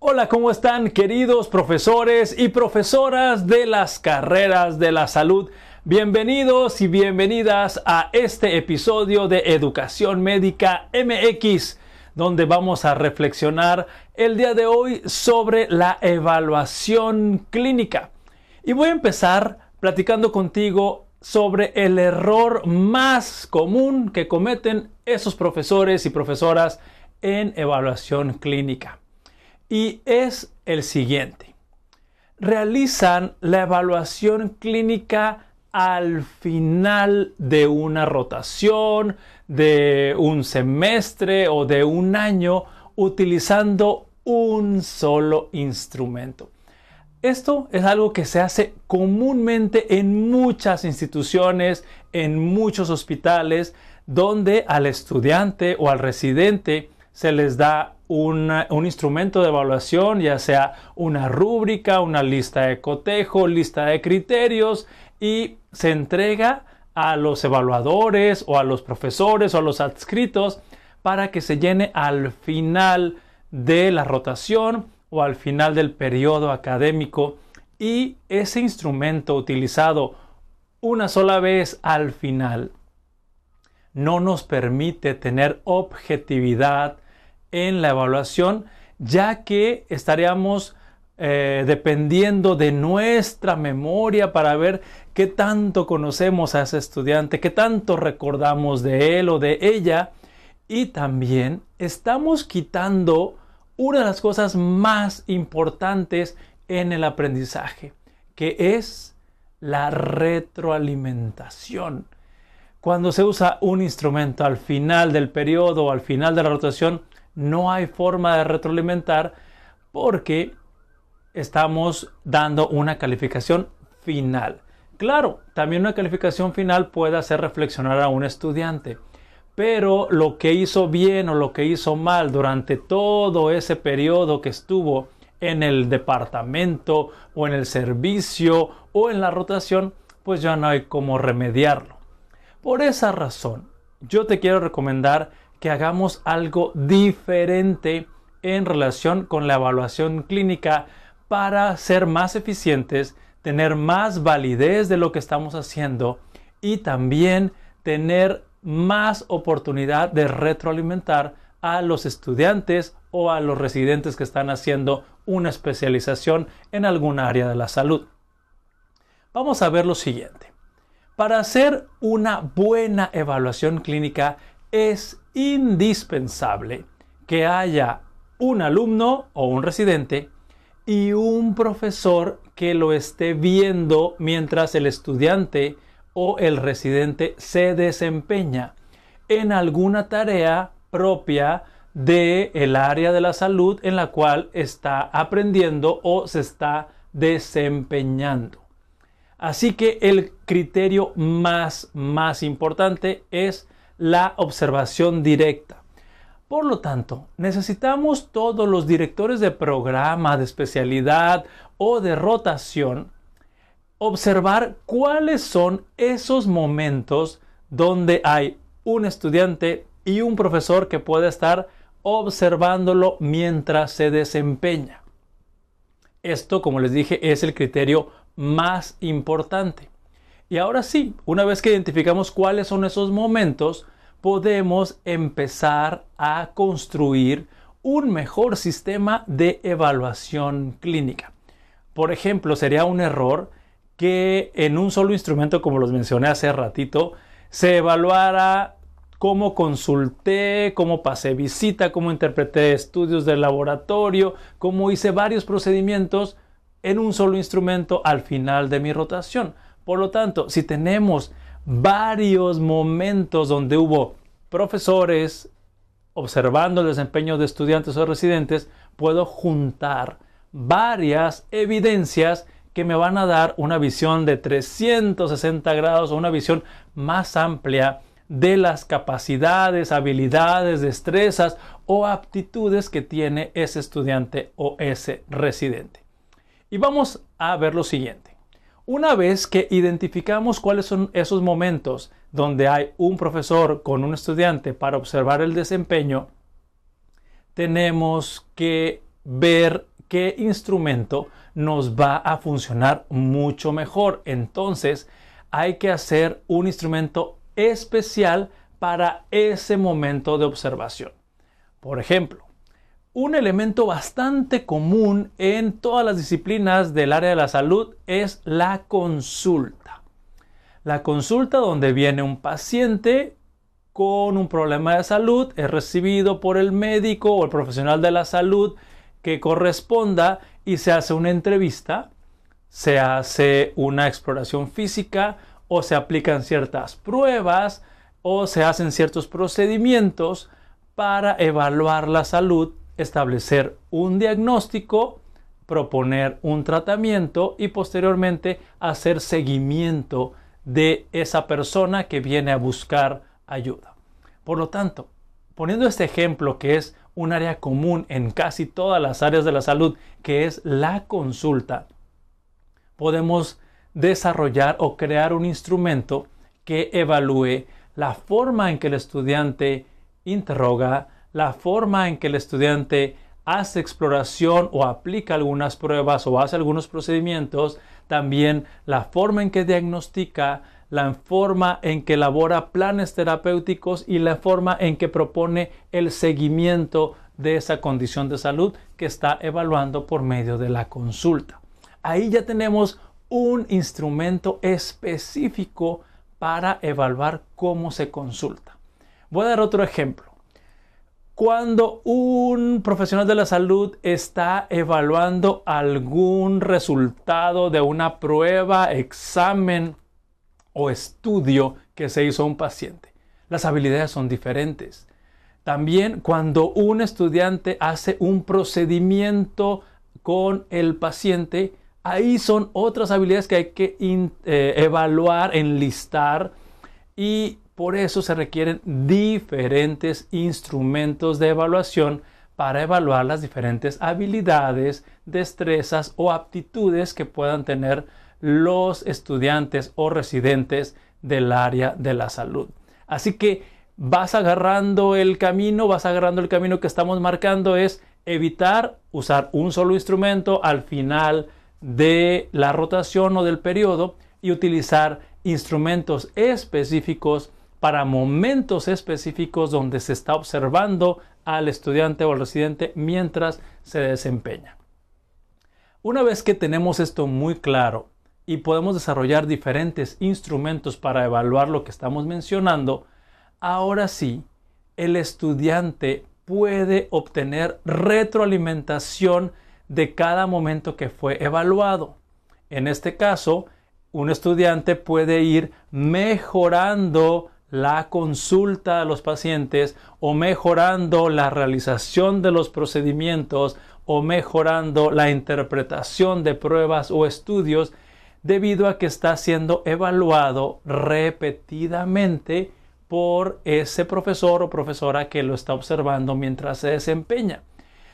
Hola, ¿cómo están queridos profesores y profesoras de las carreras de la salud? Bienvenidos y bienvenidas a este episodio de Educación Médica MX, donde vamos a reflexionar el día de hoy sobre la evaluación clínica. Y voy a empezar platicando contigo sobre el error más común que cometen esos profesores y profesoras en evaluación clínica y es el siguiente. Realizan la evaluación clínica al final de una rotación, de un semestre o de un año utilizando un solo instrumento. Esto es algo que se hace comúnmente en muchas instituciones, en muchos hospitales, donde al estudiante o al residente se les da un instrumento de evaluación, ya sea una rúbrica, una lista de cotejo, lista de criterios, y se entrega a los evaluadores o a los profesores o a los adscritos para que se llene al final de la rotación o al final del periodo académico. Y ese instrumento utilizado una sola vez al final no nos permite tener objetividad en la evaluación, ya que estaríamos eh, dependiendo de nuestra memoria para ver qué tanto conocemos a ese estudiante, qué tanto recordamos de él o de ella. Y también estamos quitando una de las cosas más importantes en el aprendizaje, que es la retroalimentación. Cuando se usa un instrumento al final del periodo o al final de la rotación, no hay forma de retroalimentar porque estamos dando una calificación final. Claro, también una calificación final puede hacer reflexionar a un estudiante, pero lo que hizo bien o lo que hizo mal durante todo ese periodo que estuvo en el departamento o en el servicio o en la rotación, pues ya no hay cómo remediarlo. Por esa razón, yo te quiero recomendar que hagamos algo diferente en relación con la evaluación clínica para ser más eficientes, tener más validez de lo que estamos haciendo y también tener más oportunidad de retroalimentar a los estudiantes o a los residentes que están haciendo una especialización en algún área de la salud. Vamos a ver lo siguiente. Para hacer una buena evaluación clínica es indispensable que haya un alumno o un residente y un profesor que lo esté viendo mientras el estudiante o el residente se desempeña en alguna tarea propia del el área de la salud en la cual está aprendiendo o se está desempeñando. Así que el criterio más más importante es la observación directa. Por lo tanto, necesitamos todos los directores de programa, de especialidad o de rotación observar cuáles son esos momentos donde hay un estudiante y un profesor que puede estar observándolo mientras se desempeña. Esto, como les dije, es el criterio más importante. Y ahora sí, una vez que identificamos cuáles son esos momentos, podemos empezar a construir un mejor sistema de evaluación clínica. Por ejemplo, sería un error que en un solo instrumento, como los mencioné hace ratito, se evaluara cómo consulté, cómo pasé visita, cómo interpreté estudios de laboratorio, cómo hice varios procedimientos en un solo instrumento al final de mi rotación. Por lo tanto, si tenemos varios momentos donde hubo profesores observando el desempeño de estudiantes o residentes, puedo juntar varias evidencias que me van a dar una visión de 360 grados o una visión más amplia de las capacidades, habilidades, destrezas o aptitudes que tiene ese estudiante o ese residente. Y vamos a ver lo siguiente. Una vez que identificamos cuáles son esos momentos donde hay un profesor con un estudiante para observar el desempeño, tenemos que ver qué instrumento nos va a funcionar mucho mejor. Entonces, hay que hacer un instrumento especial para ese momento de observación. Por ejemplo, un elemento bastante común en todas las disciplinas del área de la salud es la consulta. La consulta donde viene un paciente con un problema de salud, es recibido por el médico o el profesional de la salud que corresponda y se hace una entrevista, se hace una exploración física o se aplican ciertas pruebas o se hacen ciertos procedimientos para evaluar la salud, establecer un diagnóstico, proponer un tratamiento y posteriormente hacer seguimiento de esa persona que viene a buscar ayuda. Por lo tanto, poniendo este ejemplo que es un área común en casi todas las áreas de la salud, que es la consulta, podemos desarrollar o crear un instrumento que evalúe la forma en que el estudiante interroga, la forma en que el estudiante hace exploración o aplica algunas pruebas o hace algunos procedimientos, también la forma en que diagnostica, la forma en que elabora planes terapéuticos y la forma en que propone el seguimiento de esa condición de salud que está evaluando por medio de la consulta. Ahí ya tenemos un instrumento específico para evaluar cómo se consulta. Voy a dar otro ejemplo. Cuando un profesional de la salud está evaluando algún resultado de una prueba, examen o estudio que se hizo a un paciente. Las habilidades son diferentes. También cuando un estudiante hace un procedimiento con el paciente, ahí son otras habilidades que hay que eh, evaluar, enlistar y por eso se requieren diferentes instrumentos de evaluación para evaluar las diferentes habilidades, destrezas o aptitudes que puedan tener los estudiantes o residentes del área de la salud. Así que vas agarrando el camino, vas agarrando el camino que estamos marcando es evitar usar un solo instrumento al final de la rotación o del periodo y utilizar instrumentos específicos para momentos específicos donde se está observando al estudiante o al residente mientras se desempeña. Una vez que tenemos esto muy claro y podemos desarrollar diferentes instrumentos para evaluar lo que estamos mencionando, ahora sí, el estudiante puede obtener retroalimentación de cada momento que fue evaluado. En este caso, un estudiante puede ir mejorando la consulta a los pacientes o mejorando la realización de los procedimientos o mejorando la interpretación de pruebas o estudios debido a que está siendo evaluado repetidamente por ese profesor o profesora que lo está observando mientras se desempeña.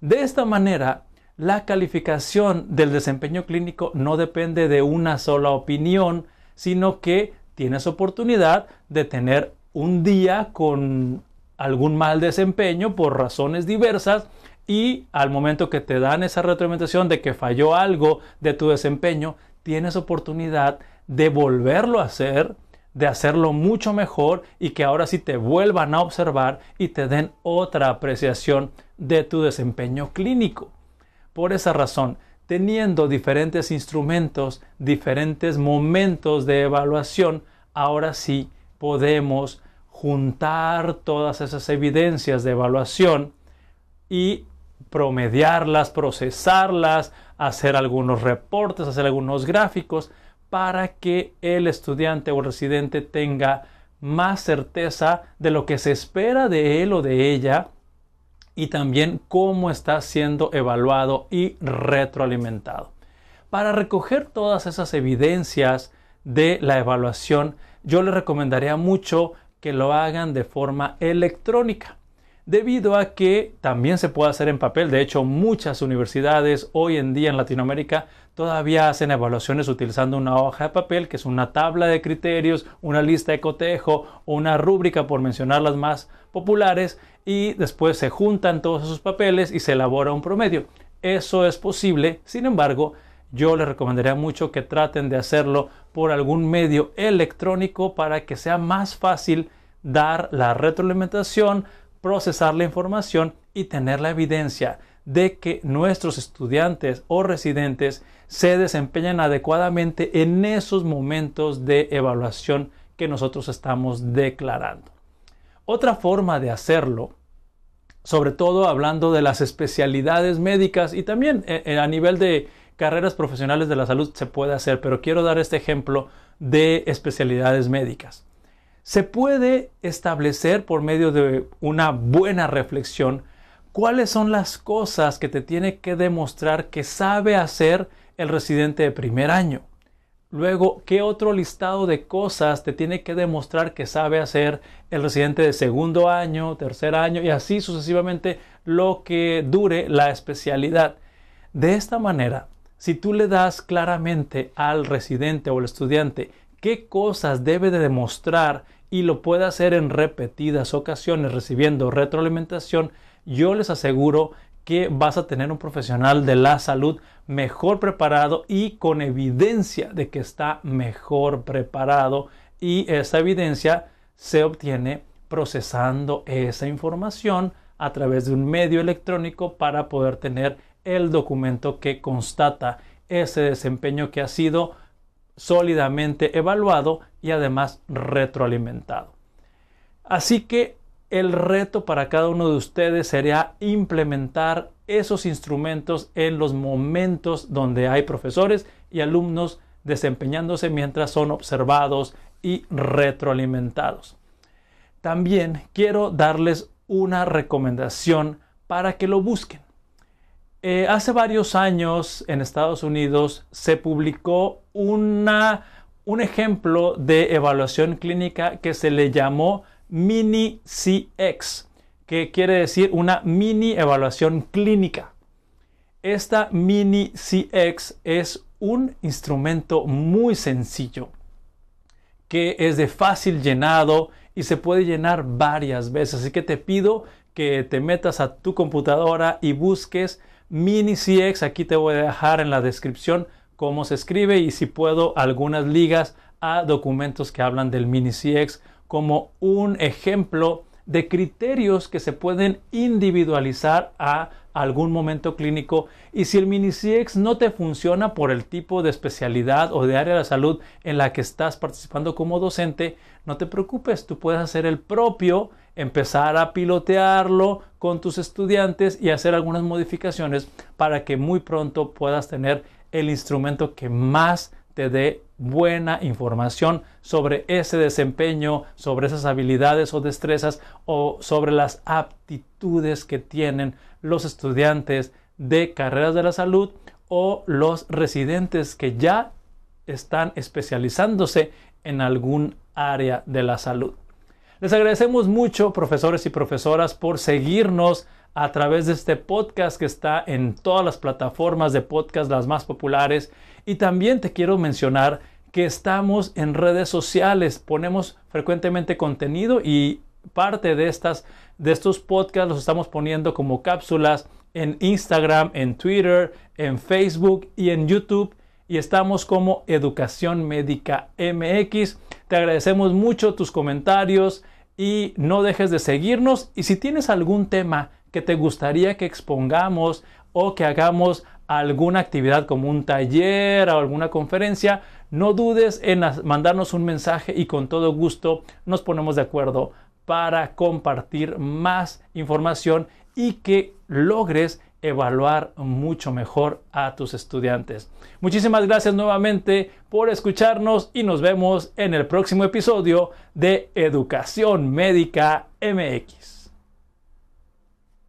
De esta manera, la calificación del desempeño clínico no depende de una sola opinión, sino que tienes oportunidad de tener un día con algún mal desempeño por razones diversas y al momento que te dan esa retroalimentación de que falló algo de tu desempeño, tienes oportunidad de volverlo a hacer, de hacerlo mucho mejor y que ahora sí te vuelvan a observar y te den otra apreciación de tu desempeño clínico. Por esa razón, teniendo diferentes instrumentos, diferentes momentos de evaluación, ahora sí podemos juntar todas esas evidencias de evaluación y promediarlas, procesarlas, hacer algunos reportes, hacer algunos gráficos para que el estudiante o residente tenga más certeza de lo que se espera de él o de ella y también cómo está siendo evaluado y retroalimentado. Para recoger todas esas evidencias de la evaluación, yo le recomendaría mucho que lo hagan de forma electrónica debido a que también se puede hacer en papel. De hecho, muchas universidades hoy en día en Latinoamérica todavía hacen evaluaciones utilizando una hoja de papel, que es una tabla de criterios, una lista de cotejo o una rúbrica, por mencionar las más populares, y después se juntan todos esos papeles y se elabora un promedio. eso es posible. Sin embargo, yo les recomendaría mucho que traten de hacerlo por algún medio electrónico para que sea más fácil dar la retroalimentación, procesar la información y tener la evidencia de que nuestros estudiantes o residentes se desempeñan adecuadamente en esos momentos de evaluación que nosotros estamos declarando. Otra forma de hacerlo, sobre todo hablando de las especialidades médicas y también eh, eh, a nivel de carreras profesionales de la salud se puede hacer, pero quiero dar este ejemplo de especialidades médicas. Se puede establecer por medio de una buena reflexión cuáles son las cosas que te tiene que demostrar que sabe hacer el residente de primer año. Luego, ¿qué otro listado de cosas te tiene que demostrar que sabe hacer el residente de segundo año, tercer año y así sucesivamente lo que dure la especialidad? De esta manera, si tú le das claramente al residente o al estudiante qué cosas debe de demostrar y lo puede hacer en repetidas ocasiones recibiendo retroalimentación, yo les aseguro que vas a tener un profesional de la salud mejor preparado y con evidencia de que está mejor preparado y esa evidencia se obtiene procesando esa información a través de un medio electrónico para poder tener el documento que constata ese desempeño que ha sido sólidamente evaluado y además retroalimentado. Así que el reto para cada uno de ustedes sería implementar esos instrumentos en los momentos donde hay profesores y alumnos desempeñándose mientras son observados y retroalimentados. También quiero darles una recomendación para que lo busquen. Eh, hace varios años en Estados Unidos se publicó una, un ejemplo de evaluación clínica que se le llamó Mini CX, que quiere decir una mini evaluación clínica. Esta Mini CX es un instrumento muy sencillo que es de fácil llenado y se puede llenar varias veces. Así que te pido que te metas a tu computadora y busques Mini CX. Aquí te voy a dejar en la descripción cómo se escribe y si puedo algunas ligas a documentos que hablan del Mini CX como un ejemplo de criterios que se pueden individualizar a algún momento clínico. Y si el MiniCX no te funciona por el tipo de especialidad o de área de salud en la que estás participando como docente, no te preocupes, tú puedes hacer el propio, empezar a pilotearlo con tus estudiantes y hacer algunas modificaciones para que muy pronto puedas tener el instrumento que más te dé buena información sobre ese desempeño, sobre esas habilidades o destrezas o sobre las aptitudes que tienen los estudiantes de carreras de la salud o los residentes que ya están especializándose en algún área de la salud. Les agradecemos mucho, profesores y profesoras, por seguirnos a través de este podcast que está en todas las plataformas de podcast, las más populares. Y también te quiero mencionar que estamos en redes sociales, ponemos frecuentemente contenido y parte de, estas, de estos podcasts los estamos poniendo como cápsulas en Instagram, en Twitter, en Facebook y en YouTube. Y estamos como Educación Médica MX. Te agradecemos mucho tus comentarios y no dejes de seguirnos. Y si tienes algún tema que te gustaría que expongamos o que hagamos alguna actividad como un taller o alguna conferencia, no dudes en mandarnos un mensaje y con todo gusto nos ponemos de acuerdo para compartir más información y que logres evaluar mucho mejor a tus estudiantes. Muchísimas gracias nuevamente por escucharnos y nos vemos en el próximo episodio de Educación Médica MX.